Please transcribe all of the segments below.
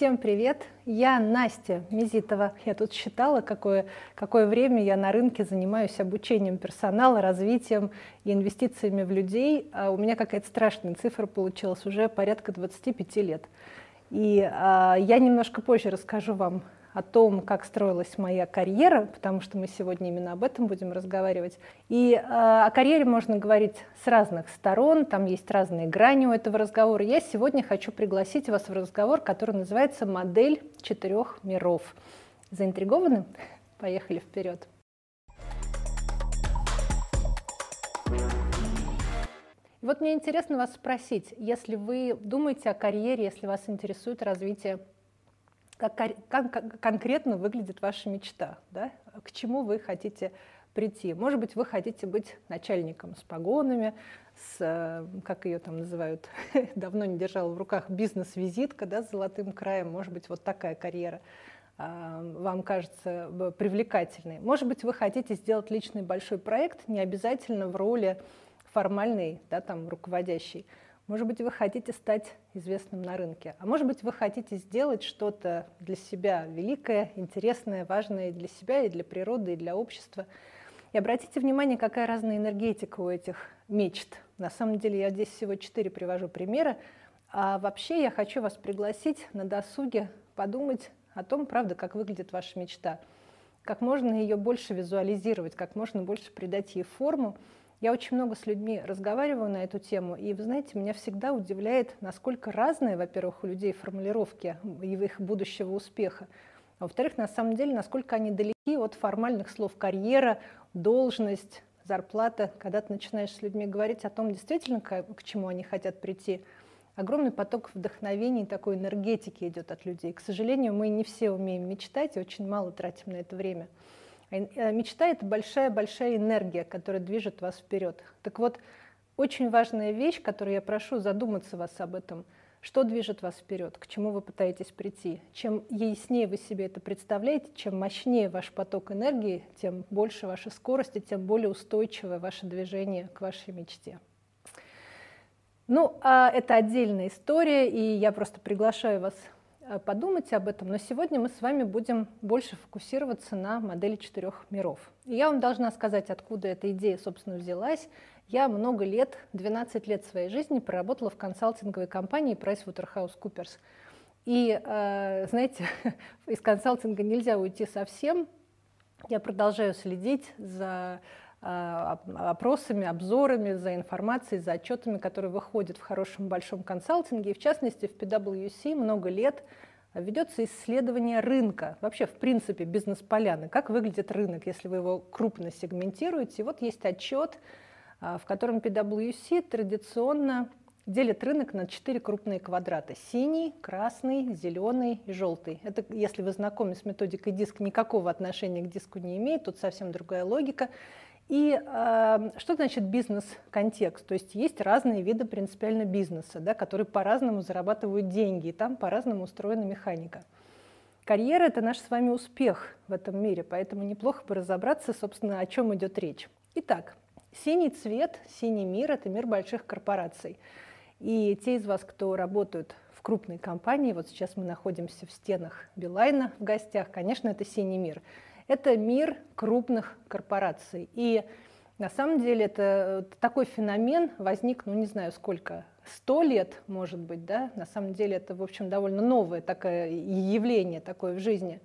Всем привет! Я Настя Мизитова. Я тут считала, какое, какое время я на рынке занимаюсь обучением персонала, развитием и инвестициями в людей. А у меня какая-то страшная цифра получилась, уже порядка 25 лет. И а, я немножко позже расскажу вам о том, как строилась моя карьера, потому что мы сегодня именно об этом будем разговаривать. И э, о карьере можно говорить с разных сторон, там есть разные грани у этого разговора. Я сегодня хочу пригласить вас в разговор, который называется «Модель четырех миров». Заинтригованы? Поехали вперед. вот мне интересно вас спросить, если вы думаете о карьере, если вас интересует развитие как, как конкретно выглядит ваша мечта, да? к чему вы хотите прийти. Может быть, вы хотите быть начальником с погонами, с, э, как ее там называют, давно не держала в руках, бизнес-визитка да, с золотым краем. Может быть, вот такая карьера а, вам кажется привлекательной. Может быть, вы хотите сделать личный большой проект, не обязательно в роли формальной, да, там, руководящей. Может быть, вы хотите стать известным на рынке, а может быть, вы хотите сделать что-то для себя великое, интересное, важное для себя, и для природы, и для общества. И обратите внимание, какая разная энергетика у этих мечт. На самом деле я здесь всего четыре привожу примера. А вообще я хочу вас пригласить на досуге подумать о том, правда, как выглядит ваша мечта, как можно ее больше визуализировать, как можно больше придать ей форму, я очень много с людьми разговариваю на эту тему, и, вы знаете, меня всегда удивляет, насколько разные, во-первых, у людей формулировки их будущего успеха, а во-вторых, на самом деле, насколько они далеки от формальных слов карьера, должность, зарплата. Когда ты начинаешь с людьми говорить о том, действительно, к чему они хотят прийти, огромный поток вдохновений, такой энергетики идет от людей. К сожалению, мы не все умеем мечтать и очень мало тратим на это время. Э, мечта — это большая-большая энергия, которая движет вас вперед. Так вот, очень важная вещь, которую я прошу задуматься вас об этом, что движет вас вперед, к чему вы пытаетесь прийти. Чем яснее вы себе это представляете, чем мощнее ваш поток энергии, тем больше ваша скорость и тем более устойчивое ваше движение к вашей мечте. Ну, а это отдельная история, и я просто приглашаю вас Э, подумать об этом, но сегодня мы с вами будем больше фокусироваться на модели четырех миров. И я вам должна сказать, откуда эта идея, собственно, взялась. Я много лет, 12 лет своей жизни проработала в консалтинговой компании PricewaterhouseCoopers. И, э, знаете, из консалтинга нельзя уйти совсем. Я продолжаю следить за опросами, обзорами, за информацией, за отчетами, которые выходят в хорошем большом консалтинге. И в частности, в PwC много лет ведется исследование рынка, вообще в принципе бизнес-поляны, как выглядит рынок, если вы его крупно сегментируете. И вот есть отчет, а, в котором PwC традиционно делит рынок на четыре крупные квадрата. Синий, красный, зеленый и желтый. Это, если вы знакомы с методикой диск, никакого отношения к диску не имеет, тут совсем другая логика. И э, что значит бизнес-контекст? То есть есть разные виды принципиально бизнеса, да, которые по-разному зарабатывают деньги, и там по-разному устроена механика. Карьера – это наш с вами успех в этом мире, поэтому неплохо бы разобраться, собственно, о чем идет речь. Итак, синий цвет, синий мир – это мир больших корпораций. И те из вас, кто работают в крупной компании, вот сейчас мы находимся в стенах Билайна в гостях, конечно, это синий мир – это мир крупных корпораций. И на самом деле это такой феномен возник, ну не знаю сколько, сто лет, может быть, да, на самом деле это, в общем, довольно новое такое явление такое в жизни.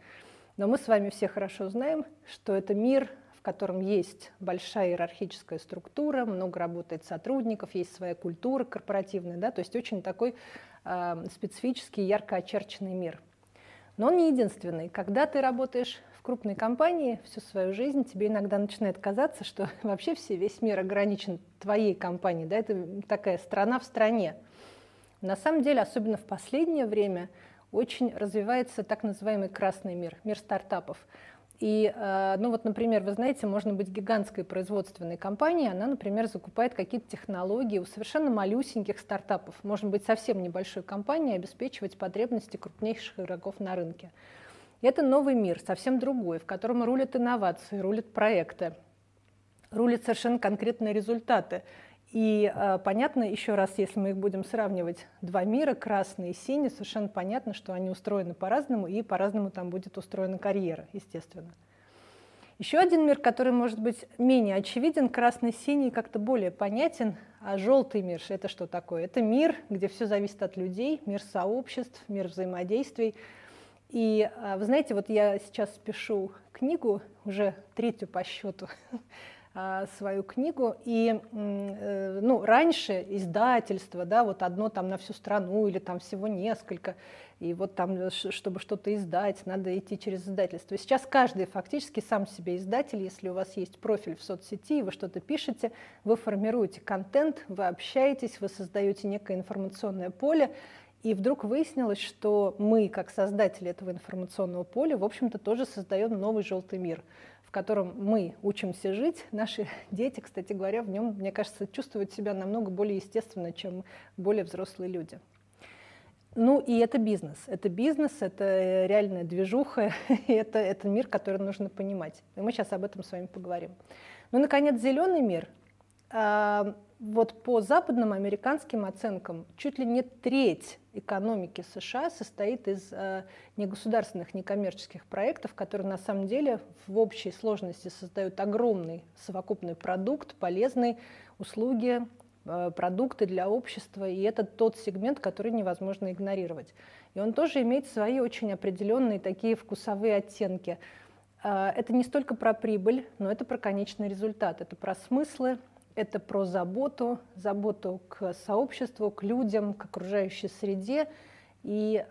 Но мы с вами все хорошо знаем, что это мир, в котором есть большая иерархическая структура, много работает сотрудников, есть своя культура корпоративная, да, то есть очень такой э, специфический, ярко очерченный мир. Но он не единственный. Когда ты работаешь крупной компании всю свою жизнь, тебе иногда начинает казаться, что вообще все, весь мир ограничен твоей компанией, да, это такая страна в стране. На самом деле, особенно в последнее время, очень развивается так называемый красный мир, мир стартапов. И, э, ну вот, например, вы знаете, можно быть гигантской производственной компанией, она, например, закупает какие-то технологии у совершенно малюсеньких стартапов. Можно быть совсем небольшой компанией, обеспечивать потребности крупнейших игроков на рынке. Это новый мир, совсем другой, в котором рулят инновации, рулят проекты, рулят совершенно конкретные результаты. И э, понятно, еще раз, если мы их будем сравнивать, два мира, красный и синий, совершенно понятно, что они устроены по-разному, и по-разному там будет устроена карьера, естественно. Еще один мир, который может быть менее очевиден, красный-синий как-то более понятен, а желтый мир – это что такое? Это мир, где все зависит от людей, мир сообществ, мир взаимодействий. И а, вы знаете, вот я сейчас пишу книгу, уже третью по счету, А, свою книгу. И э, ну, раньше издательство, да, вот одно там на всю страну или там всего несколько, и вот там, чтобы что-то издать, надо идти через издательство. Сейчас каждый фактически сам себе издатель, если у вас есть профиль в соцсети, вы что-то пишете, вы формируете контент, вы общаетесь, вы создаете некое информационное поле, и вдруг выяснилось, что мы, как создатели этого информационного поля, в общем-то, тоже создаем новый желтый мир – котором мы учимся жить, наши дети, кстати говоря, в нем, мне кажется, чувствуют себя намного более естественно, чем более взрослые люди. Ну и это бизнес. Это бизнес, это реальная движуха, и это, это мир, который нужно понимать. И мы сейчас об этом с вами поговорим. Ну, наконец, зеленый мир. Вот по западным американским оценкам чуть ли не треть экономики США состоит из э, негосударственных, некоммерческих проектов, которые на самом деле в общей сложности создают огромный совокупный продукт, полезные услуги, э, продукты для общества, и это тот сегмент, который невозможно игнорировать. И он тоже имеет свои очень определенные такие вкусовые оттенки. Э, это не столько про прибыль, но это про конечный результат, это про смыслы, это про заботу, заботу к сообществу, к людям, к окружающей среде. И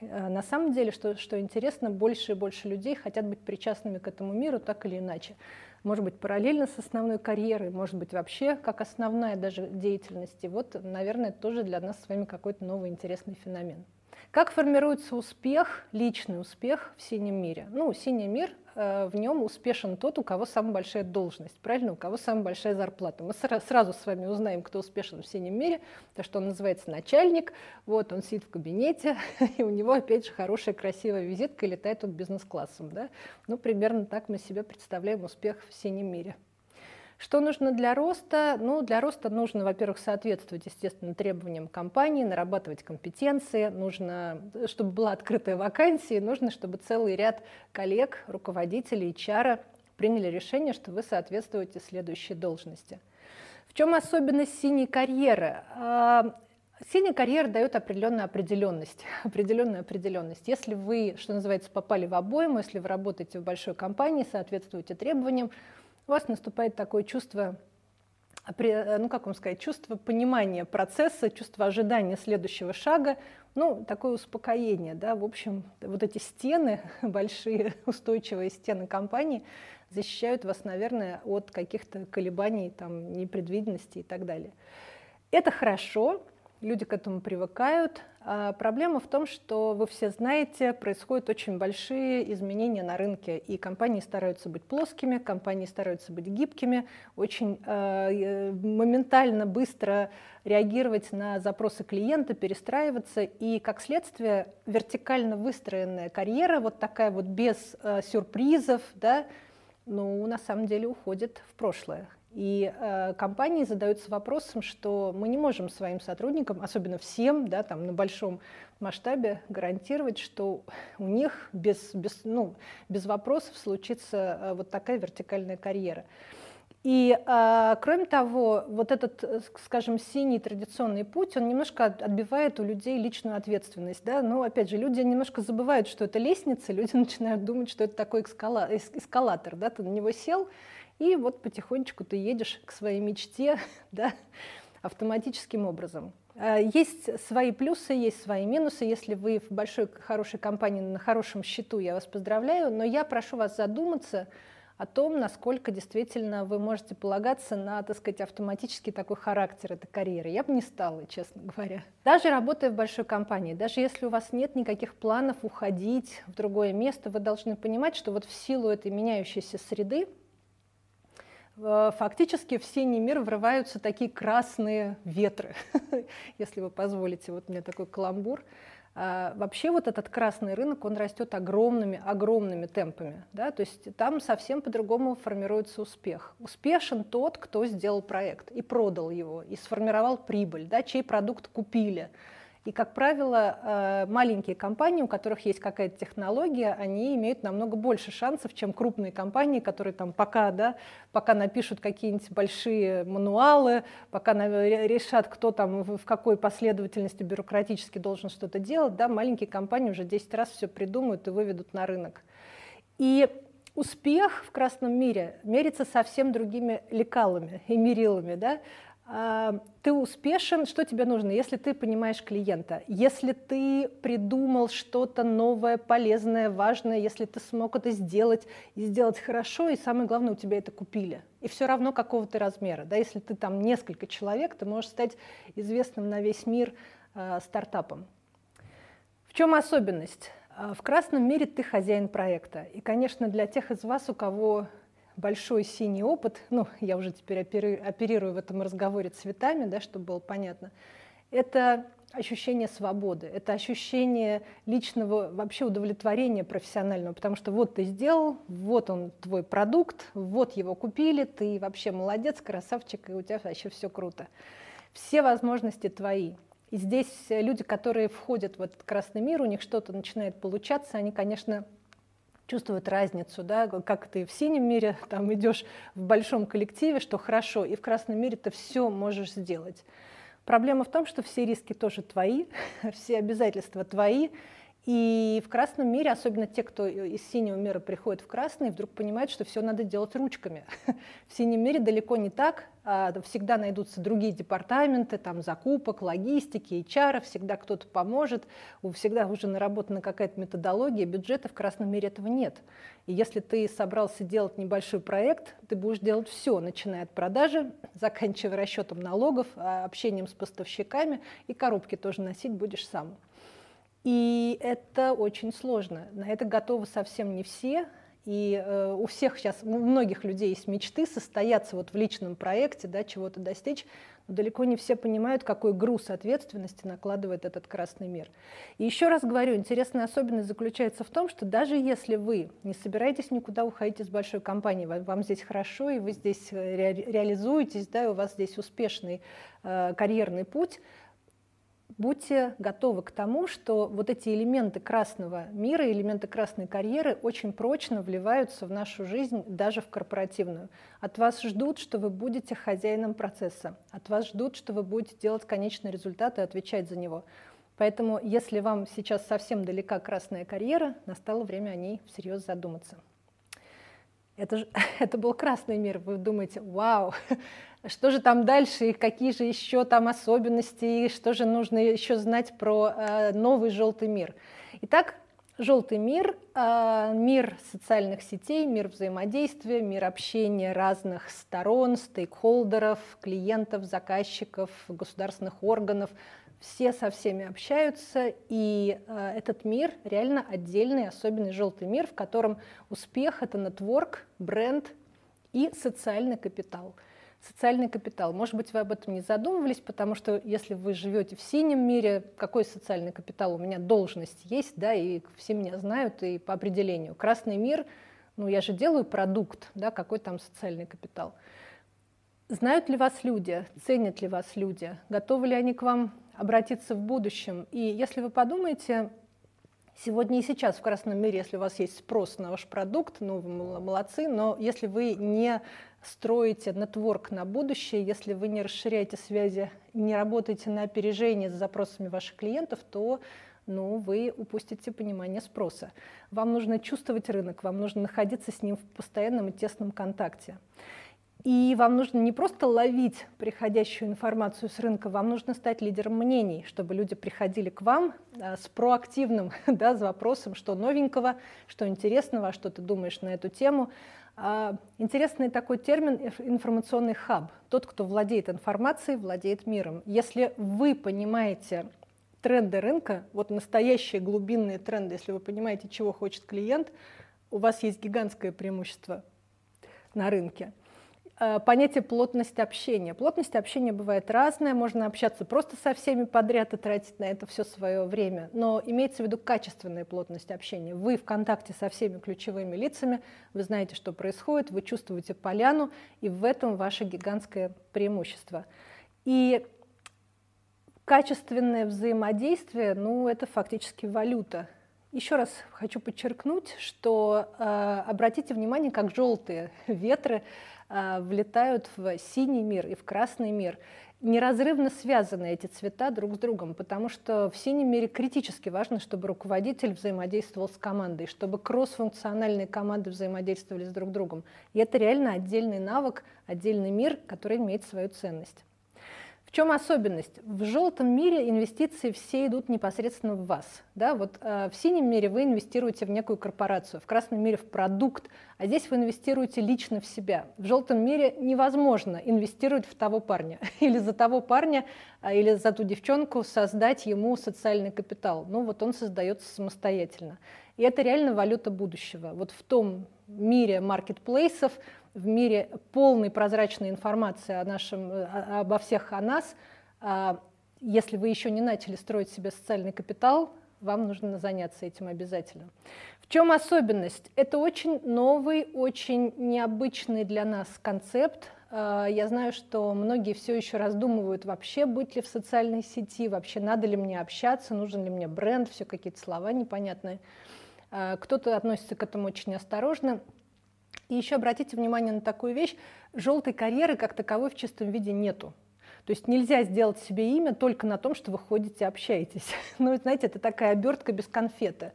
э, на самом деле, что, что интересно, больше и больше людей хотят быть причастными к этому миру так или иначе. Может быть, параллельно с основной карьерой, может быть, вообще как основная даже деятельность. И вот, наверное, тоже для нас с вами какой-то новый интересный феномен. Как формируется успех, личный успех в синем мире? Ну, синий мир, э, в нем успешен тот, у кого самая большая должность, правильно? У кого самая большая зарплата. Мы сразу с вами узнаем, кто успешен в синем мире, то что он называется начальник, вот он сидит в кабинете, и у него, опять же, хорошая, красивая визитка, и летает он бизнес-классом, да? Ну, примерно так мы себе представляем успех в синем мире. Что нужно для роста? Ну, для роста нужно, во-первых, соответствовать, естественно, требованиям компании, нарабатывать компетенции, нужно, чтобы была открытая вакансия, нужно, чтобы целый ряд коллег, руководителей, HR приняли решение, что вы соответствуете следующей должности. В чем особенность синей карьеры? А, синяя карьера дает определенную определенность, определенную определенность. Если вы, что называется, попали в обойму, если вы работаете в большой компании, соответствуете требованиям, у вас наступает такое чувство, ну как вам сказать, чувство понимания процесса, чувство ожидания следующего шага, ну, такое успокоение, да, в общем, вот эти стены, большие устойчивые стены компании защищают вас, наверное, от каких-то колебаний, там, непредвиденности и так далее. Это хорошо, люди к этому привыкают. А проблема в том, что вы все знаете, происходят очень большие изменения на рынке, и компании стараются быть плоскими, компании стараются быть гибкими, очень э, моментально, быстро реагировать на запросы клиента, перестраиваться, и как следствие вертикально выстроенная карьера, вот такая вот без э, сюрпризов, да, ну, на самом деле уходит в прошлое. И э, компании задаются вопросом, что мы не можем своим сотрудникам, особенно всем, да, там, на большом масштабе, гарантировать, что у них без, без, ну, без вопросов случится э, вот такая вертикальная карьера. И, э, кроме того, вот этот, э, скажем, синий традиционный путь, он немножко отбивает у людей личную ответственность. Да? Но, опять же, люди немножко забывают, что это лестница, люди начинают думать, что это такой эскалатор. Да? Ты на него сел, и вот потихонечку ты едешь к своей мечте да, автоматическим образом. А, есть свои плюсы, есть свои минусы. Если вы в большой, хорошей компании на хорошем счету, я вас поздравляю, но я прошу вас задуматься о том, насколько действительно вы можете полагаться на, так сказать, автоматический такой характер этой карьеры. Я бы не стала, честно говоря. Даже работая в большой компании, даже если у вас нет никаких планов уходить в другое место, вы должны понимать, что вот в силу этой меняющейся среды фактически в синий мир врываются такие красные ветры, если вы позволите, вот мне такой каламбур. А вообще вот этот красный рынок, он растет огромными, огромными темпами. Да? То есть там совсем по-другому формируется успех. Успешен тот, кто сделал проект и продал его, и сформировал прибыль, да, чей продукт купили. И, как правило, э, маленькие компании, у которых есть какая-то технология, они имеют намного больше шансов, чем крупные компании, которые там пока, да, пока напишут какие-нибудь большие мануалы, пока решат, кто там в какой последовательности бюрократически должен что-то делать, да, маленькие компании уже 10 раз все придумают и выведут на рынок. И успех в красном мире мерится совсем другими лекалами и мерилами. Да? А, ты успешен, что тебе нужно, если ты понимаешь клиента, если ты придумал что-то новое, полезное, важное, если ты смог это сделать и сделать хорошо, и самое главное, у тебя это купили. И все равно какого ты размера. Да? Если ты там несколько человек, ты можешь стать известным на весь мир э, стартапом. В чем особенность? В красном мире ты хозяин проекта. И, конечно, для тех из вас, у кого большой синий опыт, ну, я уже теперь оперирую в этом разговоре цветами, да, чтобы было понятно, это ощущение свободы, это ощущение личного вообще удовлетворения профессионального, потому что вот ты сделал, вот он твой продукт, вот его купили, ты вообще молодец, красавчик, и у тебя вообще все круто. Все возможности твои. И здесь люди, которые входят в этот красный мир, у них что-то начинает получаться, они, конечно, чувствуют разницу, да, как ты в синем мире там идешь в большом коллективе, что хорошо, и в красном мире ты все можешь сделать. Проблема в том, что все риски тоже твои, все обязательства твои, и в красном мире, особенно те, кто из синего мира приходит в красный, вдруг понимают, что все надо делать ручками. В синем мире далеко не так. А, всегда найдутся другие департаменты, там закупок, логистики, HR, всегда кто-то поможет, всегда уже наработана какая-то методология, бюджета в красном мире этого нет. И если ты собрался делать небольшой проект, ты будешь делать все, начиная от продажи, заканчивая расчетом налогов, а, общением с поставщиками, и коробки тоже носить будешь сам. И это очень сложно. На это готовы совсем не все. И э, у всех сейчас, у многих людей есть мечты состояться вот в личном проекте, да, чего-то достичь, но далеко не все понимают, какой груз ответственности накладывает этот красный мир. И еще раз говорю, интересная особенность заключается в том, что даже если вы не собираетесь никуда уходить из большой компании, вам здесь хорошо, и вы здесь э, ре реализуетесь, да, и у вас здесь успешный э, карьерный путь, будьте готовы к тому, что вот эти элементы красного мира, элементы красной карьеры очень прочно вливаются в нашу жизнь, даже в корпоративную. От вас ждут, что вы будете хозяином процесса, от вас ждут, что вы будете делать конечный результат и отвечать за него. Поэтому, если вам сейчас совсем далека красная карьера, настало время о ней всерьез задуматься. Это, же, это был красный мир. Вы думаете, вау, что же там дальше, и какие же еще там особенности, и что же нужно еще знать про э, новый желтый мир. Итак, желтый мир, э, мир социальных сетей, мир взаимодействия, мир общения разных сторон, стейкхолдеров, клиентов, заказчиков, государственных органов. Все со всеми общаются, и э, этот мир реально отдельный, особенный желтый мир, в котором успех — это нетворк, бренд и социальный капитал — социальный капитал. Может быть, вы об этом не задумывались, потому что если вы живете в синем мире, какой социальный капитал? У меня должность есть, да, и все меня знают, и по определению. Красный мир, ну я же делаю продукт, да, какой там социальный капитал. Знают ли вас люди, ценят ли вас люди, готовы ли они к вам обратиться в будущем? И если вы подумаете, Сегодня и сейчас в красном мире, если у вас есть спрос на ваш продукт, ну, вы молодцы, но если вы не строите нетворк на будущее, если вы не расширяете связи, не работаете на опережение с запросами ваших клиентов, то ну, вы упустите понимание спроса. Вам нужно чувствовать рынок, вам нужно находиться с ним в постоянном и тесном контакте. И вам нужно не просто ловить приходящую информацию с рынка, вам нужно стать лидером мнений, чтобы люди приходили к вам да, с проактивным да, с вопросом, что новенького, что интересного, а что ты думаешь на эту тему. А, интересный такой термин информационный хаб. Тот, кто владеет информацией, владеет миром. Если вы понимаете тренды рынка, вот настоящие глубинные тренды, если вы понимаете, чего хочет клиент, у вас есть гигантское преимущество на рынке. Э, понятие плотность общения. Плотность общения бывает разная, можно общаться просто со всеми подряд и тратить на это все свое время, но имеется в виду качественная плотность общения. Вы в контакте со всеми ключевыми лицами, вы знаете, что происходит, вы чувствуете поляну, и в этом ваше гигантское преимущество. И качественное взаимодействие, ну, это фактически валюта. Еще раз хочу подчеркнуть, что э, обратите внимание, как желтые ветры влетают в синий мир и в красный мир. Неразрывно связаны эти цвета друг с другом, потому что в синем мире критически важно, чтобы руководитель взаимодействовал с командой, чтобы кроссфункциональные команды взаимодействовали с друг другом. И это реально отдельный навык, отдельный мир, который имеет свою ценность. Чем особенность? В желтом мире инвестиции все идут непосредственно в вас. Да? Вот, э, в синем мире вы инвестируете в некую корпорацию, в красном мире в продукт, а здесь вы инвестируете лично в себя. В желтом мире невозможно инвестировать в того парня или за того парня, а, или за ту девчонку создать ему социальный капитал. Ну вот он создается самостоятельно. И это реально валюта будущего. Вот в том мире маркетплейсов, в мире полной прозрачной информации о нашем, обо всех о нас, а, если вы еще не начали строить себе социальный капитал, вам нужно заняться этим обязательно. В чем особенность? Это очень новый, очень необычный для нас концепт. А, я знаю, что многие все еще раздумывают, вообще быть ли в социальной сети, вообще надо ли мне общаться, нужен ли мне бренд, все какие-то слова непонятные. А, кто-то относится к этому очень осторожно. И еще обратите внимание на такую вещь. Желтой карьеры как таковой в чистом виде нету. То есть нельзя сделать себе имя только на том, что вы ходите, общаетесь. Ну, знаете, это такая обертка без конфеты.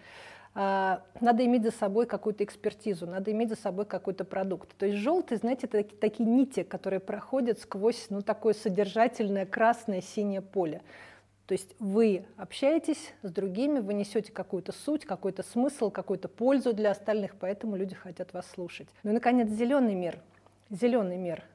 А, надо иметь за собой какую-то экспертизу, надо иметь за собой какой-то продукт. То есть желтый, знаете, это такие, такие нити, которые проходят сквозь ну, такое содержательное красное, синее поле. То есть вы общаетесь с другими, вы несете какую-то суть, какой-то смысл, какую-то пользу для остальных, поэтому люди хотят вас слушать. Ну и, наконец, зеленый мир. Зеленый мир.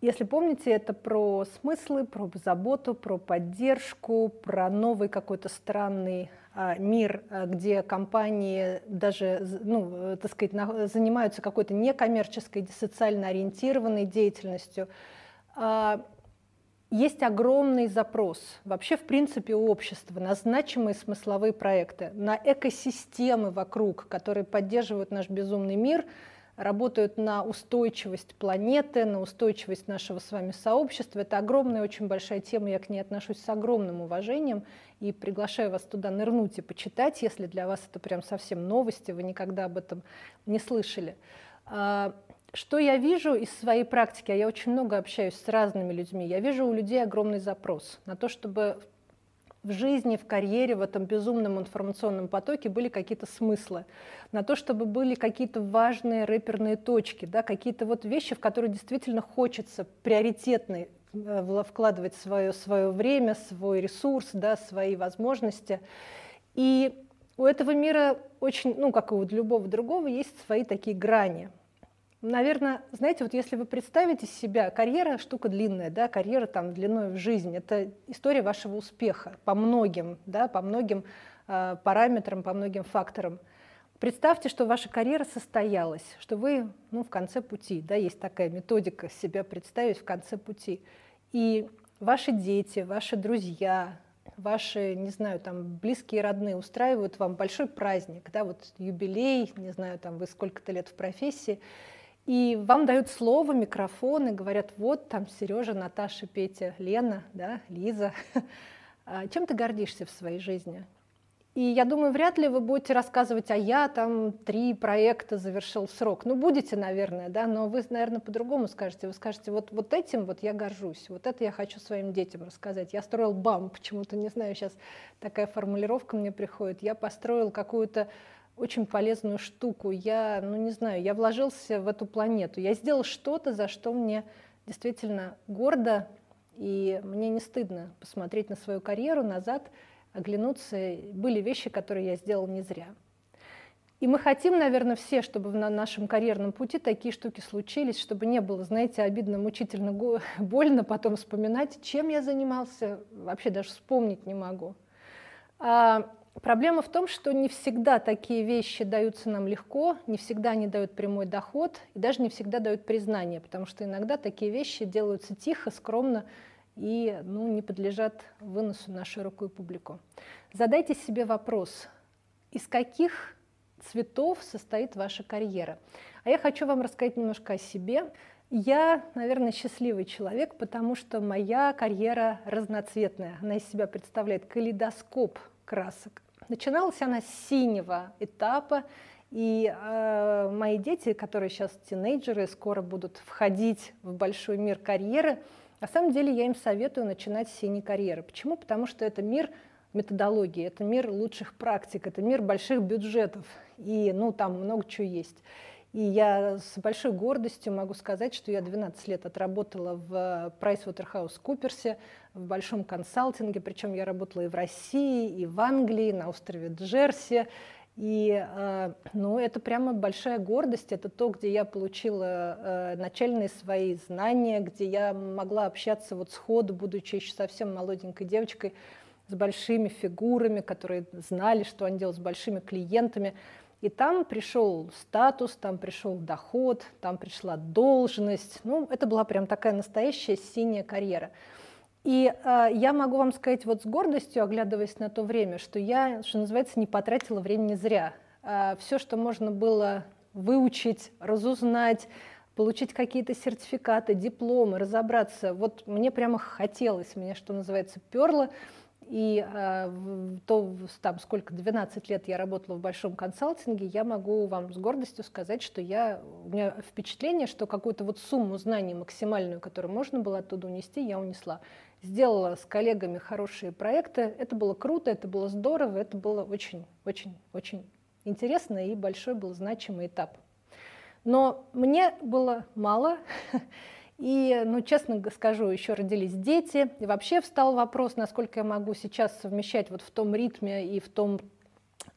Если помните, это про смыслы, про заботу, про поддержку, про новый какой-то странный а, мир, а, где компании даже, ну, так сказать, занимаются какой-то некоммерческой, социально ориентированной деятельностью. А, есть огромный запрос вообще, в принципе, у общества на значимые смысловые проекты, на экосистемы вокруг, которые поддерживают наш безумный мир, работают на устойчивость планеты, на устойчивость нашего с вами сообщества. Это огромная, очень большая тема, я к ней отношусь с огромным уважением и приглашаю вас туда нырнуть и почитать, если для вас это прям совсем новости, вы никогда об этом не слышали. Что я вижу из своей практики, а я очень много общаюсь с разными людьми, я вижу у людей огромный запрос на то, чтобы в жизни, в карьере, в этом безумном информационном потоке были какие-то смыслы, на то, чтобы были какие-то важные рэперные точки, да, какие-то вот вещи, в которые действительно хочется приоритетные э, вкладывать свое, свое время, свой ресурс, да, свои возможности. И у этого мира очень, ну, как и у любого другого, есть свои такие грани – Наверное, знаете, вот если вы представите себя, карьера штука длинная, да, карьера там длиной в жизнь, это история вашего успеха по многим, да, по многим э, параметрам, по многим факторам. Представьте, что ваша карьера состоялась, что вы ну, в конце пути, да, есть такая методика себя представить в конце пути. И ваши дети, ваши друзья, ваши, не знаю, там, близкие родные устраивают вам большой праздник, да, вот юбилей, не знаю, там, вы сколько-то лет в профессии, и вам дают слово, микрофон и говорят, вот там Сережа, Наташа, Петя, Лена, да, Лиза. А чем ты гордишься в своей жизни? И я думаю, вряд ли вы будете рассказывать, а я там три проекта завершил в срок. Ну, будете, наверное, да, но вы, наверное, по-другому скажете. Вы скажете, вот, вот этим вот я горжусь, вот это я хочу своим детям рассказать. Я строил БАМ, почему-то, не знаю, сейчас такая формулировка мне приходит. Я построил какую-то очень полезную штуку. Я, ну не знаю, я вложился в эту планету. Я сделал что-то, за что мне действительно гордо, и мне не стыдно посмотреть на свою карьеру назад, оглянуться. Были вещи, которые я сделал не зря. И мы хотим, наверное, все, чтобы на нашем карьерном пути такие штуки случились, чтобы не было, знаете, обидно, мучительно, больно потом вспоминать, чем я занимался, вообще даже вспомнить не могу. Проблема в том, что не всегда такие вещи даются нам легко, не всегда они дают прямой доход и даже не всегда дают признание, потому что иногда такие вещи делаются тихо, скромно и ну, не подлежат выносу на широкую публику. Задайте себе вопрос, из каких цветов состоит ваша карьера? А я хочу вам рассказать немножко о себе. Я, наверное, счастливый человек, потому что моя карьера разноцветная. Она из себя представляет калейдоскоп красок. Начиналась она с синего этапа, и э, мои дети, которые сейчас тинейджеры, скоро будут входить в большой мир карьеры, на самом деле я им советую начинать с синей карьеры. Почему? Потому что это мир методологии, это мир лучших практик, это мир больших бюджетов, и ну, там много чего есть. И я с большой гордостью могу сказать, что я 12 лет отработала в PricewaterhouseCoopers, в большом консалтинге, причем я работала и в России, и в Англии, на острове Джерси. И э, ну, это прямо большая гордость, это то, где я получила э, начальные свои знания, где я могла общаться вот сходу, будучи еще совсем молоденькой девочкой, с большими фигурами, которые знали, что они делают с большими клиентами. И там пришел статус, там пришел доход, там пришла должность. Ну, это была прям такая настоящая синяя карьера. И э, я могу вам сказать вот с гордостью, оглядываясь на то время, что я, что называется, не потратила времени зря. Э, все, что можно было выучить, разузнать, получить какие-то сертификаты, дипломы, разобраться, вот мне прямо хотелось, мне, что называется, перло. И э, то, там, сколько, 12 лет я работала в большом консалтинге, я могу вам с гордостью сказать, что я, у меня впечатление, что какую-то вот сумму знаний максимальную, которую можно было оттуда унести, я унесла. Сделала с коллегами хорошие проекты, это было круто, это было здорово, это было очень-очень-очень интересно и большой был значимый этап. Но мне было мало, И, ну, честно скажу, еще родились дети. И вообще встал вопрос, насколько я могу сейчас совмещать вот в том ритме и в том,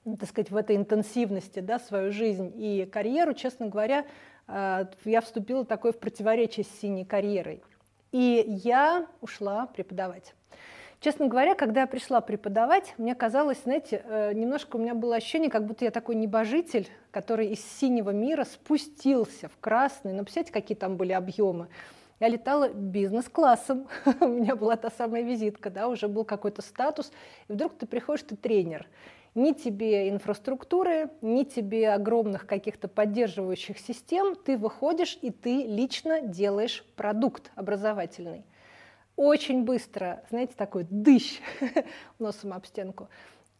так сказать, в этой интенсивности, да, свою жизнь и карьеру. Честно говоря, э, я вступила такое в противоречие с синей карьерой. И я ушла преподавать. Честно говоря, когда я пришла преподавать, мне казалось, знаете, э, немножко у меня было ощущение, как будто я такой небожитель, который из синего мира спустился в красный. Ну, представляете, какие там были объемы. Я летала бизнес-классом, у меня была та самая визитка, да, уже был какой-то статус, и вдруг ты приходишь, ты тренер. Ни тебе инфраструктуры, ни тебе огромных каких-то поддерживающих систем, ты выходишь и ты лично делаешь продукт образовательный очень быстро, знаете, такой дыщ носом об стенку,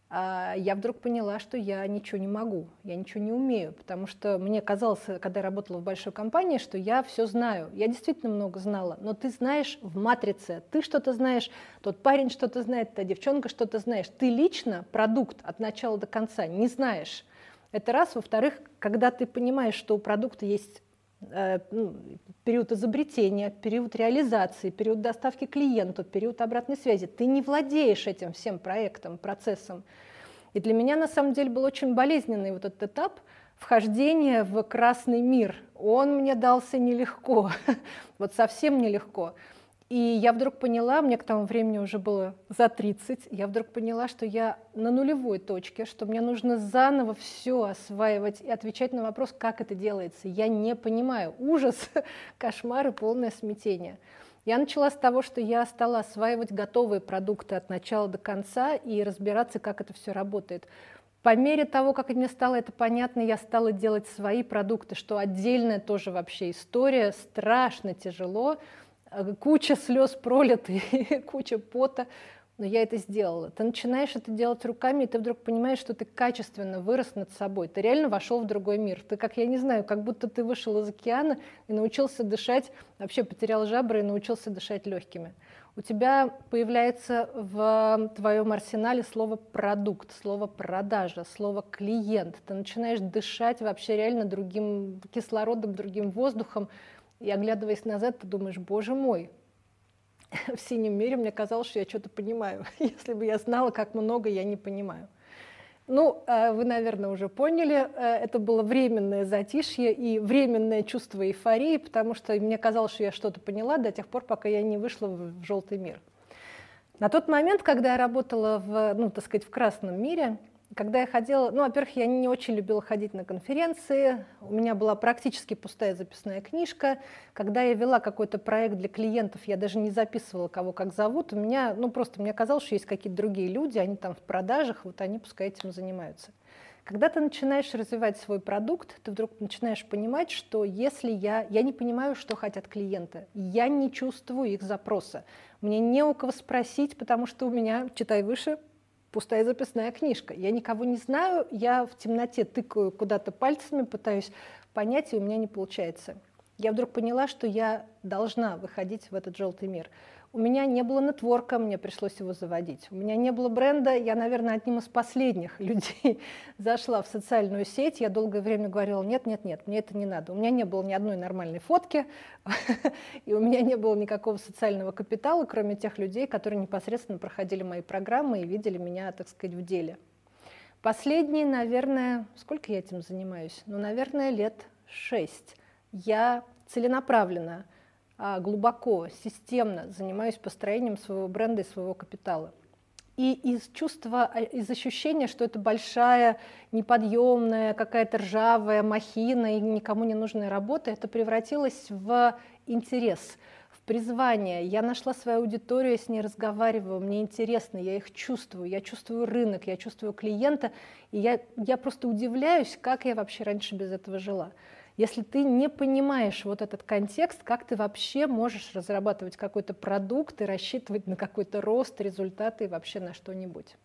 а я вдруг поняла, что я ничего не могу, я ничего не умею, потому что мне казалось, когда я работала в большой компании, что я все знаю. Я действительно много знала, но ты знаешь в матрице, ты что-то знаешь, тот парень что-то знает, та девчонка что-то знаешь. Ты лично продукт от начала до конца не знаешь. Это раз. Во-вторых, когда ты понимаешь, что у продукта есть период изобретения, период реализации, период доставки клиенту, период обратной связи. Ты не владеешь этим всем проектом, процессом. И для меня на самом деле был очень болезненный вот этот этап вхождения в красный мир. Он мне дался нелегко, вот совсем нелегко. И я вдруг поняла, мне к тому времени уже было за 30, я вдруг поняла, что я на нулевой точке, что мне нужно заново все осваивать и отвечать на вопрос, как это делается. Я не понимаю. Ужас, кошмар и полное смятение. Я начала с того, что я стала осваивать готовые продукты от начала до конца и разбираться, как это все работает. По мере того, как мне стало это понятно, я стала делать свои продукты, что отдельная тоже вообще история, страшно тяжело, куча слез пролиты, куча пота, но я это сделала. Ты начинаешь это делать руками, и ты вдруг понимаешь, что ты качественно вырос над собой. Ты реально вошел в другой мир. Ты, как я не знаю, как будто ты вышел из океана и научился дышать, вообще потерял жабры и научился дышать легкими. У тебя появляется в твоем арсенале слово продукт, слово продажа, слово клиент. Ты начинаешь дышать вообще реально другим кислородом, другим воздухом, и оглядываясь назад, ты думаешь, боже мой, в синем мире мне казалось, что я что-то понимаю. Если бы я знала, как много я не понимаю. Ну, э, вы, наверное, уже поняли, э, это было временное затишье и временное чувство эйфории, потому что мне казалось, что я что-то поняла до тех пор, пока я не вышла в желтый мир. На тот момент, когда я работала в, ну, так сказать, в красном мире, когда я ходила, ну, во-первых, я не очень любила ходить на конференции, у меня была практически пустая записная книжка. Когда я вела какой-то проект для клиентов, я даже не записывала, кого как зовут. У меня, ну, просто мне казалось, что есть какие-то другие люди, они там в продажах, вот они пускай этим занимаются. Когда ты начинаешь развивать свой продукт, ты вдруг начинаешь понимать, что если я, я не понимаю, что хотят клиенты, я не чувствую их запроса, мне не у кого спросить, потому что у меня, читай выше, пустая записная книжка. Я никого не знаю, я в темноте тыкаю куда-то пальцами, пытаюсь понять, и у меня не получается. Я вдруг поняла, что я должна выходить в этот желтый мир. У меня не было нетворка, мне пришлось его заводить. У меня не было бренда, я, наверное, одним из последних людей зашла в социальную сеть. Я долгое время говорила, нет, нет, нет, мне это не надо. У меня не было ни одной нормальной фотки, и у меня не было никакого социального капитала, кроме тех людей, которые непосредственно проходили мои программы и видели меня, так сказать, в деле. Последние, наверное, сколько я этим занимаюсь? Ну, наверное, лет шесть. Я целенаправленно – глубоко, системно занимаюсь построением своего бренда и своего капитала. И из чувства, а, из ощущения, что это большая, неподъемная, какая-то ржавая махина и никому не нужная работа, это превратилось в интерес, в призвание. Я нашла свою аудиторию, я с ней разговариваю, мне интересно, я их чувствую, я чувствую рынок, я чувствую клиента, и я, я просто удивляюсь, как я вообще раньше без этого жила. Если ты не понимаешь вот этот контекст, как ты вообще можешь разрабатывать какой-то продукт и рассчитывать на какой-то рост, результаты и вообще на что-нибудь.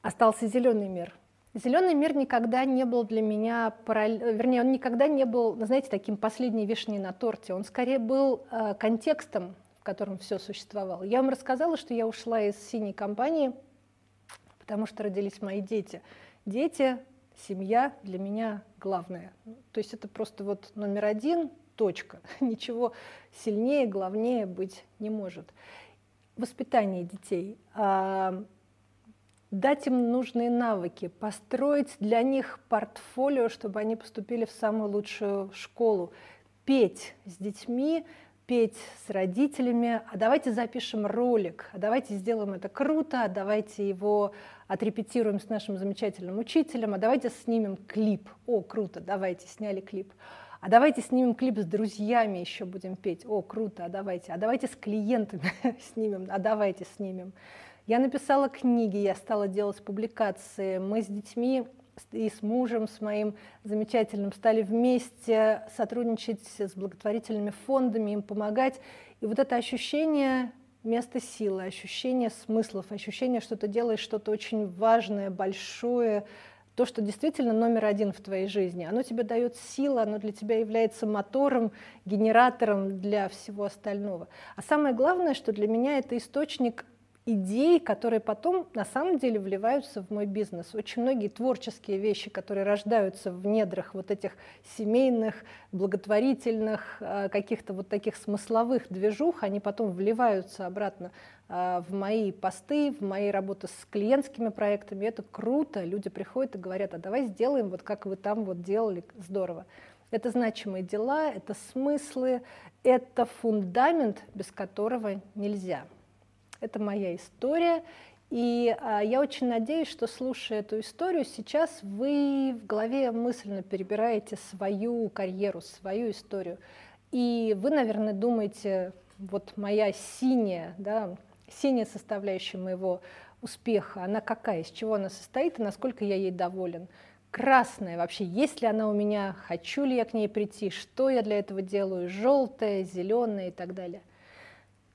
Остался зеленый мир. Зеленый мир никогда не был для меня, вернее, он никогда не был, знаете, таким последней вишней на торте. Он скорее был э, контекстом, в котором все существовало. Я вам рассказала, что я ушла из синей компании, потому что родились мои дети. Дети семья для меня главное. То есть это просто вот номер один, точка. Ничего сильнее, главнее быть не может. Воспитание детей. А, дать им нужные навыки, построить для них портфолио, чтобы они поступили в самую лучшую школу, петь с детьми, петь с родителями, а давайте запишем ролик, а давайте сделаем это круто, а давайте его отрепетируем с нашим замечательным учителем, а давайте снимем клип. О, круто, давайте, сняли клип. А давайте снимем клип с друзьями, еще будем петь. О, круто, а давайте. А давайте с клиентами снимем, а давайте снимем. Я написала книги, я стала делать публикации. Мы с детьми и с мужем, с моим замечательным, стали вместе сотрудничать с благотворительными фондами, им помогать. И вот это ощущение места силы, ощущение смыслов, ощущение, что ты делаешь что-то очень важное, большое, то, что действительно номер один в твоей жизни. Оно тебе дает силу, оно для тебя является мотором, генератором для всего остального. А самое главное, что для меня это источник идей, которые потом на самом деле вливаются в мой бизнес. Очень многие творческие вещи, которые рождаются в недрах вот этих семейных, благотворительных, э, каких-то вот таких смысловых движух, они потом вливаются обратно э, в мои посты, в мои работы с клиентскими проектами. Это круто, люди приходят и говорят, а давай сделаем вот как вы там вот делали, здорово. Это значимые дела, это смыслы, это фундамент, без которого нельзя. Это моя история. И а, я очень надеюсь, что слушая эту историю, сейчас вы в голове мысленно перебираете свою карьеру, свою историю. И вы, наверное, думаете, вот моя синяя, да, синяя составляющая моего успеха, она какая, из чего она состоит и насколько я ей доволен. Красная вообще, есть ли она у меня, хочу ли я к ней прийти, что я для этого делаю, желтая, зеленая и так далее –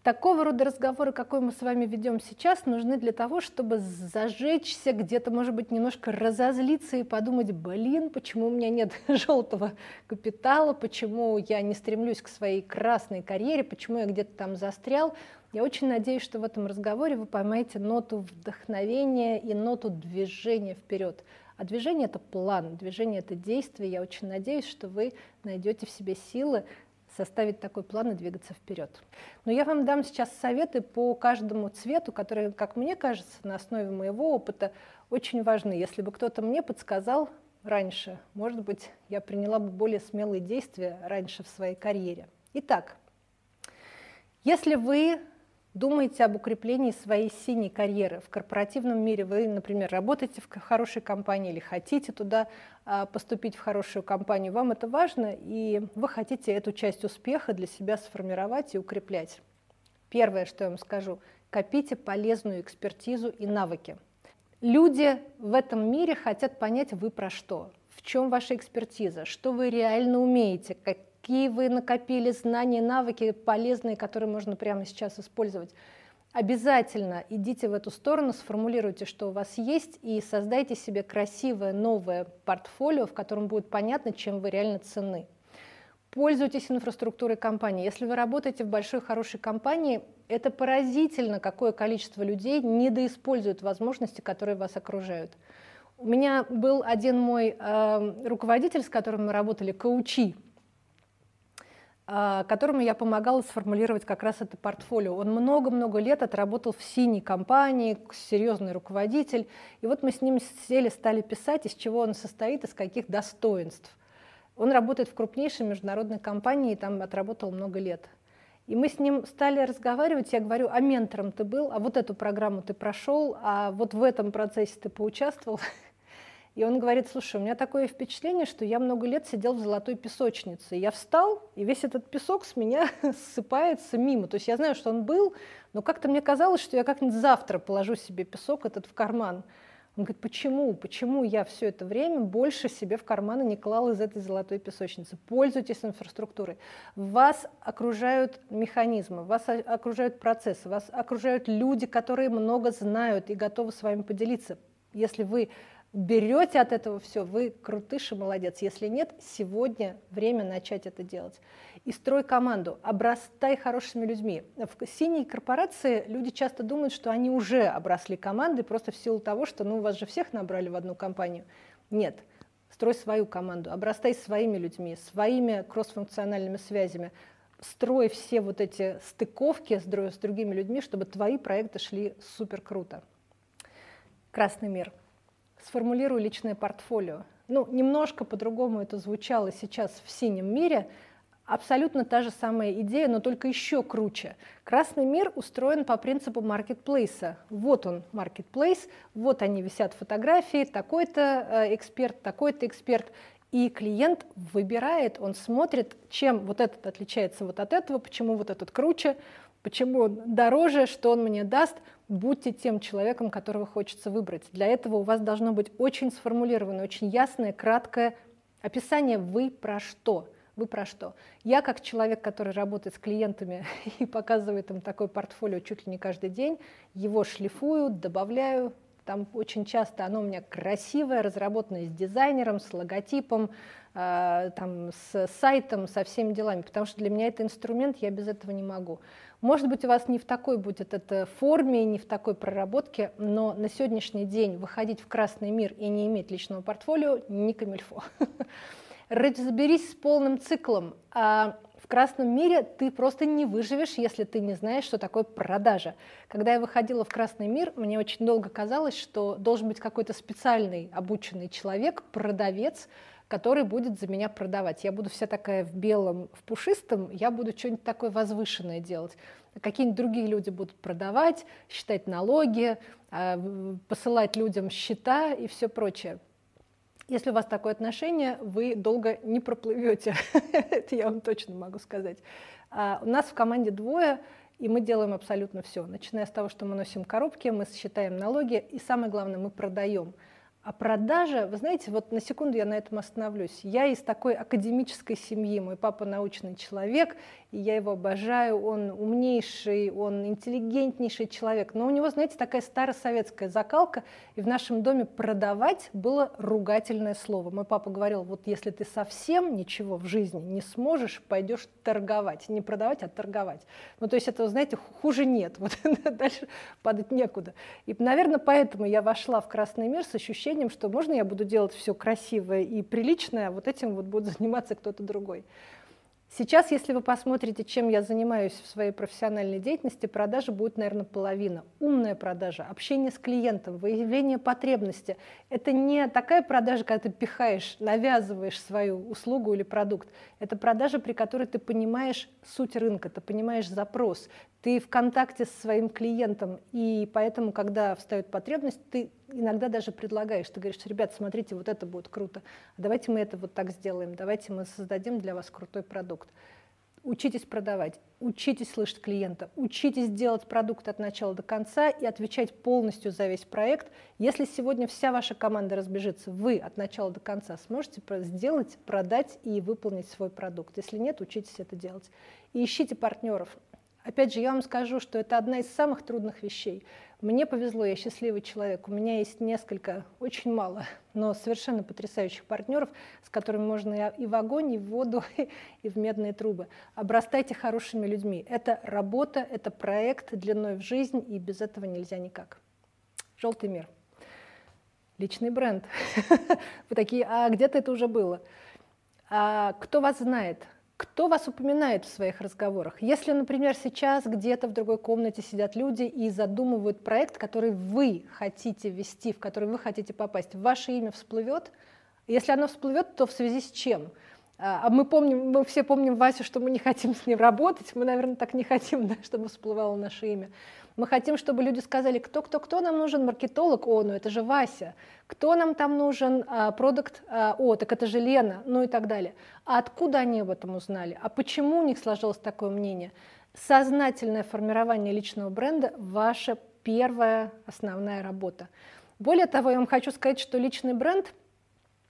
Такого рода разговоры, какой мы с вами ведем сейчас, нужны для того, чтобы зажечься, где-то, может быть, немножко разозлиться и подумать, блин, почему у меня нет желтого капитала, почему я не стремлюсь к своей красной карьере, почему я где-то там застрял. Я очень надеюсь, что в этом разговоре вы поймаете ноту вдохновения и ноту движения вперед. А движение — это план, движение — это действие. Я очень надеюсь, что вы найдете в себе силы составить такой план и двигаться вперед. Но я вам дам сейчас советы по каждому цвету, которые, как мне кажется, на основе моего опыта очень важны. Если бы кто-то мне подсказал раньше, может быть, я приняла бы более смелые действия раньше в своей карьере. Итак, если вы Думайте об укреплении своей синей карьеры. В корпоративном мире вы, например, работаете в хорошей компании или хотите туда а, поступить в хорошую компанию. Вам это важно, и вы хотите эту часть успеха для себя сформировать и укреплять. Первое, что я вам скажу, копите полезную экспертизу и навыки. Люди в этом мире хотят понять, вы про что, в чем ваша экспертиза, что вы реально умеете, какие вы накопили знания, навыки полезные, которые можно прямо сейчас использовать. Обязательно идите в эту сторону, сформулируйте, что у вас есть, и создайте себе красивое новое портфолио, в котором будет понятно, чем вы реально ценны. Пользуйтесь инфраструктурой компании. Если вы работаете в большой хорошей компании, это поразительно, какое количество людей недоиспользуют возможности, которые вас окружают. У меня был один мой э, руководитель, с которым мы работали, коучи, а, которому я помогала сформулировать как раз это портфолио. Он много-много лет отработал в синей компании, серьезный руководитель. И вот мы с ним сели, стали писать, из чего он состоит, из каких достоинств. Он работает в крупнейшей международной компании, и там отработал много лет. И мы с ним стали разговаривать, я говорю, а ментором ты был, а вот эту программу ты прошел, а вот в этом процессе ты поучаствовал. И он говорит, слушай, у меня такое впечатление, что я много лет сидел в золотой песочнице. Я встал, и весь этот песок с меня ссыпается мимо. То есть я знаю, что он был, но как-то мне казалось, что я как-нибудь завтра положу себе песок этот в карман. Он говорит, почему? Почему я все это время больше себе в карманы не клал из этой золотой песочницы? Пользуйтесь инфраструктурой. Вас окружают механизмы, вас окружают процессы, вас окружают люди, которые много знают и готовы с вами поделиться. Если вы берете от этого все, вы крутыш и молодец. Если нет, сегодня время начать это делать. И строй команду, обрастай хорошими людьми. В синей корпорации люди часто думают, что они уже обросли командой просто в силу того, что ну, вас же всех набрали в одну компанию. Нет, строй свою команду, обрастай своими людьми, своими кроссфункциональными связями, строй все вот эти стыковки с, с другими людьми, чтобы твои проекты шли супер круто. Красный мир – сформулирую личное портфолио. Ну, немножко по-другому это звучало сейчас в синем мире. Абсолютно та же самая идея, но только еще круче. Красный мир устроен по принципу маркетплейса. Вот он, маркетплейс, вот они висят фотографии, такой-то э, эксперт, такой-то эксперт. И клиент выбирает, он смотрит, чем вот этот отличается вот от этого, почему вот этот круче, почему дороже, что он мне даст будьте тем человеком, которого хочется выбрать. Для этого у вас должно быть очень сформулированное, очень ясное, краткое описание «вы про что?». Вы про что? Я, как человек, который работает с клиентами и показывает им такое портфолио чуть ли не каждый день, его шлифую, добавляю. Там очень часто оно у меня красивое, разработанное с дизайнером, с логотипом, э, там, с сайтом, со всеми делами, потому что для меня это инструмент, я без этого не могу. Может быть, у вас не в такой будет это форме, не в такой проработке, но на сегодняшний день выходить в красный мир и не иметь личного портфолио не камильфо. Разберись с полным циклом. А в красном мире ты просто не выживешь, если ты не знаешь, что такое продажа. Когда я выходила в красный мир, мне очень долго казалось, что должен быть какой-то специальный обученный человек, продавец, который будет за меня продавать. Я буду вся такая в белом, в пушистом, я буду что-нибудь такое возвышенное делать. Какие-нибудь другие люди будут продавать, считать налоги, а, посылать людям счета и все прочее. Если у вас такое отношение, вы долго не проплывете. Это я вам точно могу сказать. А, у нас в команде двое, и мы делаем абсолютно все. Начиная с того, что мы носим коробки, мы считаем налоги, и самое главное, мы продаем. А продажа, вы знаете, вот на секунду я на этом остановлюсь. Я из такой академической семьи, мой папа научный человек, и я его обожаю, он умнейший, он интеллигентнейший человек, но у него, знаете, такая старосоветская закалка, и в нашем доме продавать было ругательное слово. Мой папа говорил, вот если ты совсем ничего в жизни не сможешь, пойдешь торговать, не продавать, а торговать. Ну, то есть это, знаете, хуже нет, вот дальше падать некуда. И, наверное, поэтому я вошла в красный мир с ощущением, что можно я буду делать все красивое и приличное, а вот этим вот будет заниматься кто-то другой. Сейчас, если вы посмотрите, чем я занимаюсь в своей профессиональной деятельности, продажи будет, наверное, половина. Умная продажа, общение с клиентом, выявление потребности. Это не такая продажа, когда ты пихаешь, навязываешь свою услугу или продукт. Это продажа, при которой ты понимаешь суть рынка, ты понимаешь запрос, ты в контакте со своим клиентом, и поэтому, когда встает потребность, ты иногда даже предлагаешь, ты говоришь, ребят, смотрите, вот это будет круто, давайте мы это вот так сделаем, давайте мы создадим для вас крутой продукт. Учитесь продавать, учитесь слышать клиента, учитесь делать продукт от начала до конца и отвечать полностью за весь проект. Если сегодня вся ваша команда разбежится, вы от начала до конца сможете сделать, продать и выполнить свой продукт. Если нет, учитесь это делать. И ищите партнеров. Опять же, я вам скажу, что это одна из самых трудных вещей. Мне повезло, я счастливый человек. У меня есть несколько, очень мало, но совершенно потрясающих партнеров, с которыми можно и в огонь, и в воду, и в медные трубы. Обрастайте хорошими людьми. Это работа, это проект длиной в жизнь, и без этого нельзя никак. Желтый мир. Личный бренд. Вы такие, а где-то это уже было. А кто вас знает? Кто вас упоминает в своих разговорах? Если, например, сейчас где-то в другой комнате сидят люди и задумывают проект, который вы хотите вести, в который вы хотите попасть, ваше имя всплывет? Если оно всплывет, то в связи с чем? А, а мы помним, мы все помним Васю, что мы не хотим с ним работать, мы, наверное, так не хотим, да, чтобы всплывало наше имя. Мы хотим, чтобы люди сказали, кто, кто, кто нам нужен, маркетолог, о, ну это же Вася, кто нам там нужен, а, продукт, а, о, так это же Лена, ну и так далее. А откуда они об этом узнали? А почему у них сложилось такое мнение? Сознательное формирование личного бренда – ваша первая основная работа. Более того, я вам хочу сказать, что личный бренд –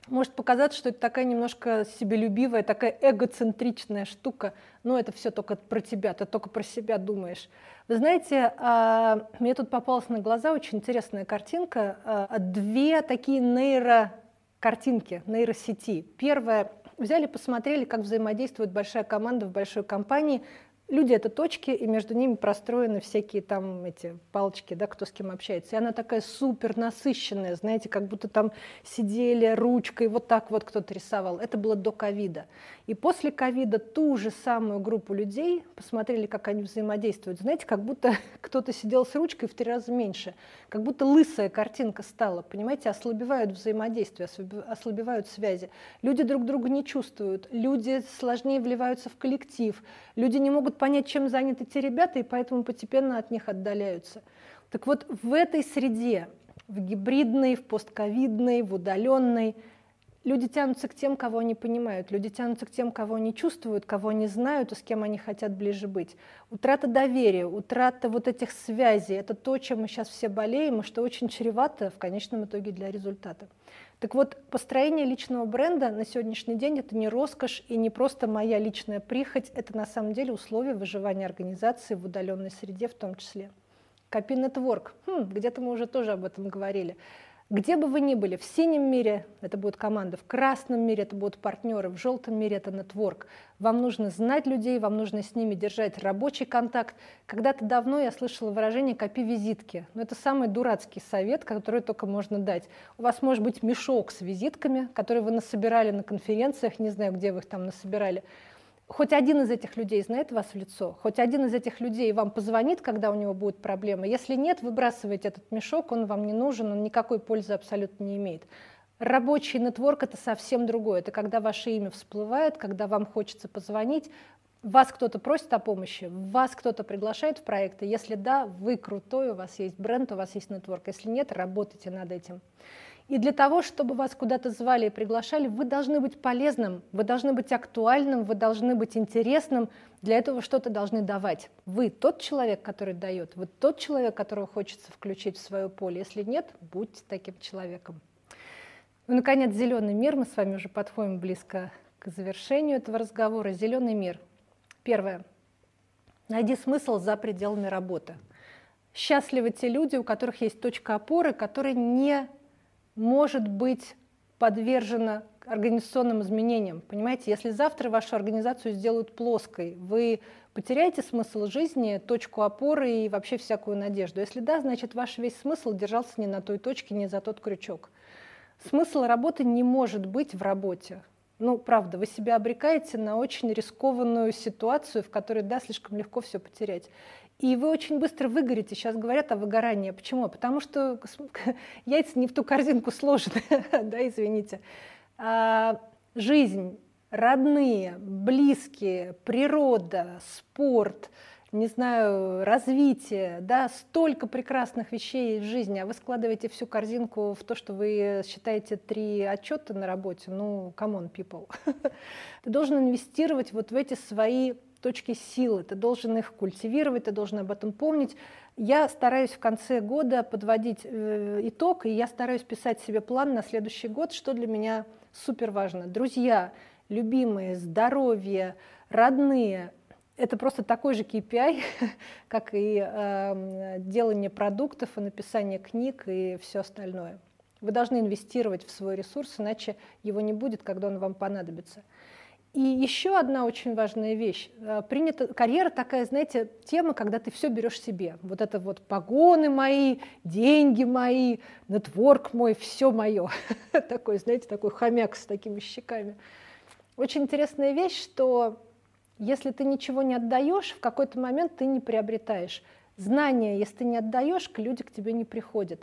может показаться, что это такая немножко себелюбивая, такая эгоцентричная штука. Но это все только про тебя, ты только про себя думаешь. Вы знаете, а, мне тут попалась на глаза очень интересная картинка. А, две такие нейрокартинки, нейросети. Первая взяли, посмотрели, как взаимодействует большая команда в большой компании люди — это точки, и между ними простроены всякие там эти палочки, да, кто с кем общается. И она такая супер насыщенная, знаете, как будто там сидели ручкой, вот так вот кто-то рисовал. Это было до ковида. И после ковида ту же самую группу людей посмотрели, как они взаимодействуют. Знаете, как будто кто-то сидел с ручкой в три раза меньше, как будто лысая картинка стала, понимаете, ослабевают взаимодействие, ослабевают связи. Люди друг друга не чувствуют, люди сложнее вливаются в коллектив, люди не могут понять, чем заняты эти ребята, и поэтому постепенно от них отдаляются. Так вот, в этой среде, в гибридной, в постковидной, в удаленной, люди тянутся к тем, кого они понимают, люди тянутся к тем, кого они чувствуют, кого они знают и с кем они хотят ближе быть. Утрата доверия, утрата вот этих связей – это то, чем мы сейчас все болеем, и что очень чревато в конечном итоге для результата. Так вот, построение личного бренда на сегодняшний день это не роскошь и не просто моя личная прихоть, это на самом деле условия выживания организации в удаленной среде в том числе. Копи Network, хм, где-то мы уже тоже об этом говорили. Где бы вы ни были, в синем мире это будет команда, в красном мире это будут партнеры, в желтом мире это нетворк. Вам нужно знать людей, вам нужно с ними держать рабочий контакт. Когда-то давно я слышала выражение «копи визитки». Но это самый дурацкий совет, который только можно дать. У вас может быть мешок с визитками, которые вы насобирали на конференциях, не знаю, где вы их там насобирали хоть один из этих людей знает вас в лицо, хоть один из этих людей вам позвонит, когда у него будет проблема. Если нет, выбрасывайте этот мешок, он вам не нужен, он никакой пользы абсолютно не имеет. Рабочий нетворк – это совсем другое. Это когда ваше имя всплывает, когда вам хочется позвонить, вас кто-то просит о помощи, вас кто-то приглашает в проекты. Если да, вы крутой, у вас есть бренд, у вас есть нетворк. Если нет, работайте над этим. И для того, чтобы вас куда-то звали и приглашали, вы должны быть полезным, вы должны быть актуальным, вы должны быть интересным, для этого что-то должны давать. Вы тот человек, который дает, вы тот человек, которого хочется включить в свое поле. Если нет, будьте таким человеком. Ну, наконец, зеленый мир. Мы с вами уже подходим близко к завершению этого разговора. Зеленый мир. Первое. Найди смысл за пределами работы. Счастливы те люди, у которых есть точка опоры, которые не может быть подвержена организационным изменениям. Понимаете, если завтра вашу организацию сделают плоской, вы потеряете смысл жизни, точку опоры и вообще всякую надежду. Если да, значит ваш весь смысл держался не на той точке, не за тот крючок. Смысл работы не может быть в работе. Ну, правда, вы себя обрекаете на очень рискованную ситуацию, в которой, да, слишком легко все потерять. И вы очень быстро выгорите. Сейчас говорят о выгорании. Почему? Потому что яйца не в ту корзинку сложены, да, извините. А, жизнь, родные, близкие, природа, спорт – не знаю, развитие, да, столько прекрасных вещей в жизни, а вы складываете всю корзинку в то, что вы считаете три отчета на работе, ну, come on, people. Ты должен инвестировать вот в эти свои точки силы, ты должен их культивировать, ты должен об этом помнить. Я стараюсь в конце года подводить э, итог, и я стараюсь писать себе план на следующий год, что для меня супер важно. Друзья, любимые, здоровье, родные, это просто такой же KPI, как и э, делание продуктов, и написание книг и все остальное. Вы должны инвестировать в свой ресурс, иначе его не будет, когда он вам понадобится. И еще одна очень важная вещь. Э, принята, карьера такая, знаете, тема, когда ты все берешь себе. Вот это вот погоны мои, деньги мои, нетворк мой, все мое. такой, знаете, такой хомяк с такими щеками. Очень интересная вещь, что если ты ничего не отдаешь, в какой-то момент ты не приобретаешь. Знания, если ты не отдаешь, люди к тебе не приходят.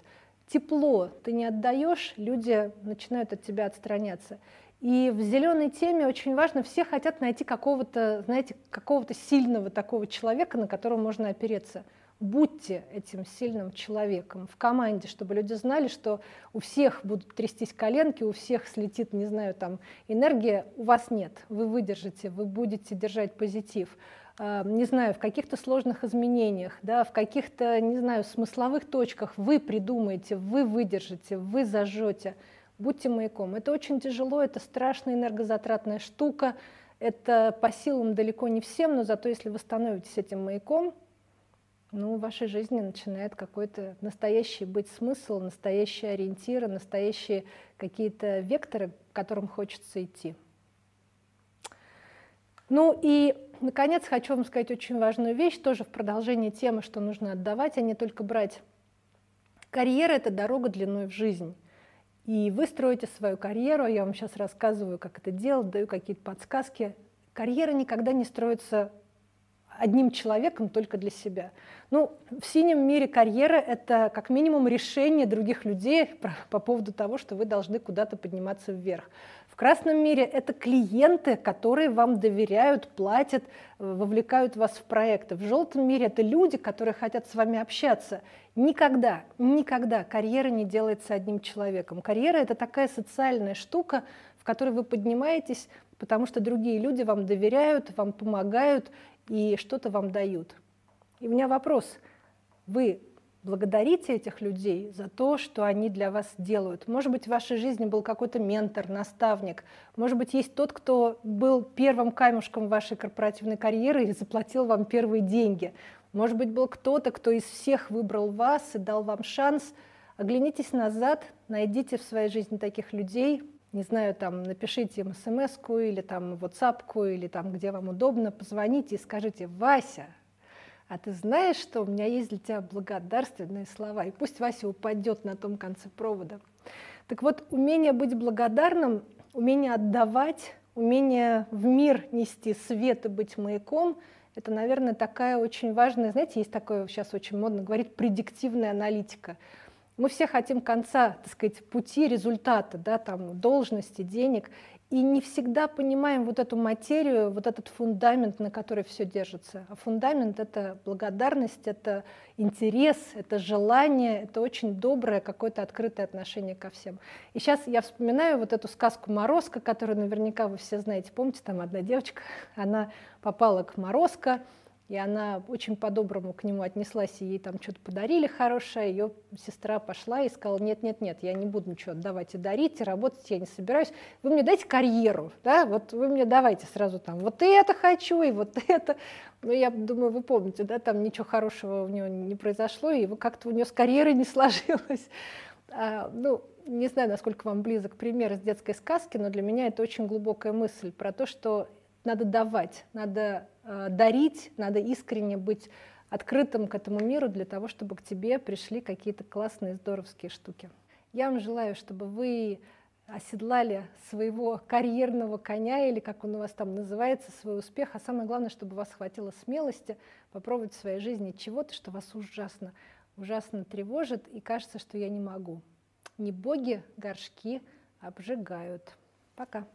Тепло ты не отдаешь, люди начинают от тебя отстраняться. И в зеленой теме очень важно, все хотят найти какого-то, знаете, какого-то сильного такого человека, на которого можно опереться – будьте этим сильным человеком в команде, чтобы люди знали, что у всех будут трястись коленки, у всех слетит, не знаю, там энергия, у вас нет, вы выдержите, вы будете держать позитив. А, не знаю, в каких-то сложных изменениях, да, в каких-то, не знаю, смысловых точках вы придумаете, вы выдержите, вы зажжете. Будьте маяком. Это очень тяжело, это страшная энергозатратная штука, это по силам далеко не всем, но зато если вы становитесь этим маяком, ну, в вашей жизни начинает какой-то настоящий быть смысл, настоящие ориентиры, настоящие какие-то векторы, к которым хочется идти. Ну и, наконец, хочу вам сказать очень важную вещь, тоже в продолжении темы, что нужно отдавать, а не только брать. Карьера — это дорога длиной в жизнь. И вы строите свою карьеру, я вам сейчас рассказываю, как это делать, даю какие-то подсказки. Карьера никогда не строится одним человеком только для себя. Ну, в синем мире карьера — это как минимум решение других людей по поводу того, что вы должны куда-то подниматься вверх. Красном мире это клиенты, которые вам доверяют, платят, вовлекают вас в проекты. В желтом мире это люди, которые хотят с вами общаться. Никогда, никогда карьера не делается одним человеком. Карьера — это такая социальная штука, в которой вы поднимаетесь, потому что другие люди вам доверяют, вам помогают, и что-то вам дают. И у меня вопрос. Вы благодарите этих людей за то, что они для вас делают. Может быть, в вашей жизни был какой-то ментор, наставник. Может быть, есть тот, кто был первым камешком вашей корпоративной карьеры и заплатил вам первые деньги. Может быть, был кто-то, кто из всех выбрал вас и дал вам шанс. Оглянитесь назад, найдите в своей жизни таких людей, не знаю, там, напишите им смс или там whatsapp или там, где вам удобно, позвоните и скажите, Вася, а ты знаешь, что у меня есть для тебя благодарственные слова, и пусть Вася упадет на том конце провода. Так вот, умение быть благодарным, умение отдавать, умение в мир нести свет и быть маяком, это, наверное, такая очень важная, знаете, есть такое сейчас очень модно говорить, предиктивная аналитика – мы все хотим конца, так сказать, пути, результата, да, там, должности, денег, и не всегда понимаем вот эту материю, вот этот фундамент, на который все держится. А фундамент — это благодарность, это интерес, это желание, это очень доброе какое-то открытое отношение ко всем. И сейчас я вспоминаю вот эту сказку «Морозко», которую наверняка вы все знаете. Помните, там одна девочка, она попала к Морозко, и она очень по-доброму к нему отнеслась, и ей там что-то подарили хорошее. Ее сестра пошла и сказала, нет-нет-нет, я не буду ничего отдавать и дарить, и работать я не собираюсь. Вы мне дайте карьеру, да, вот вы мне давайте сразу там, вот это хочу, и вот это. Ну, я думаю, вы помните, да, там ничего хорошего у нее не произошло, и как-то у нее с карьерой не сложилось. А, ну, не знаю, насколько вам близок пример из детской сказки, но для меня это очень глубокая мысль про то, что надо давать, надо э, дарить, надо искренне быть открытым к этому миру для того, чтобы к тебе пришли какие-то классные, здоровские штуки. Я вам желаю, чтобы вы оседлали своего карьерного коня, или как он у вас там называется, свой успех. А самое главное, чтобы у вас хватило смелости попробовать в своей жизни чего-то, что вас ужасно, ужасно тревожит, и кажется, что я не могу. Не боги горшки обжигают. Пока.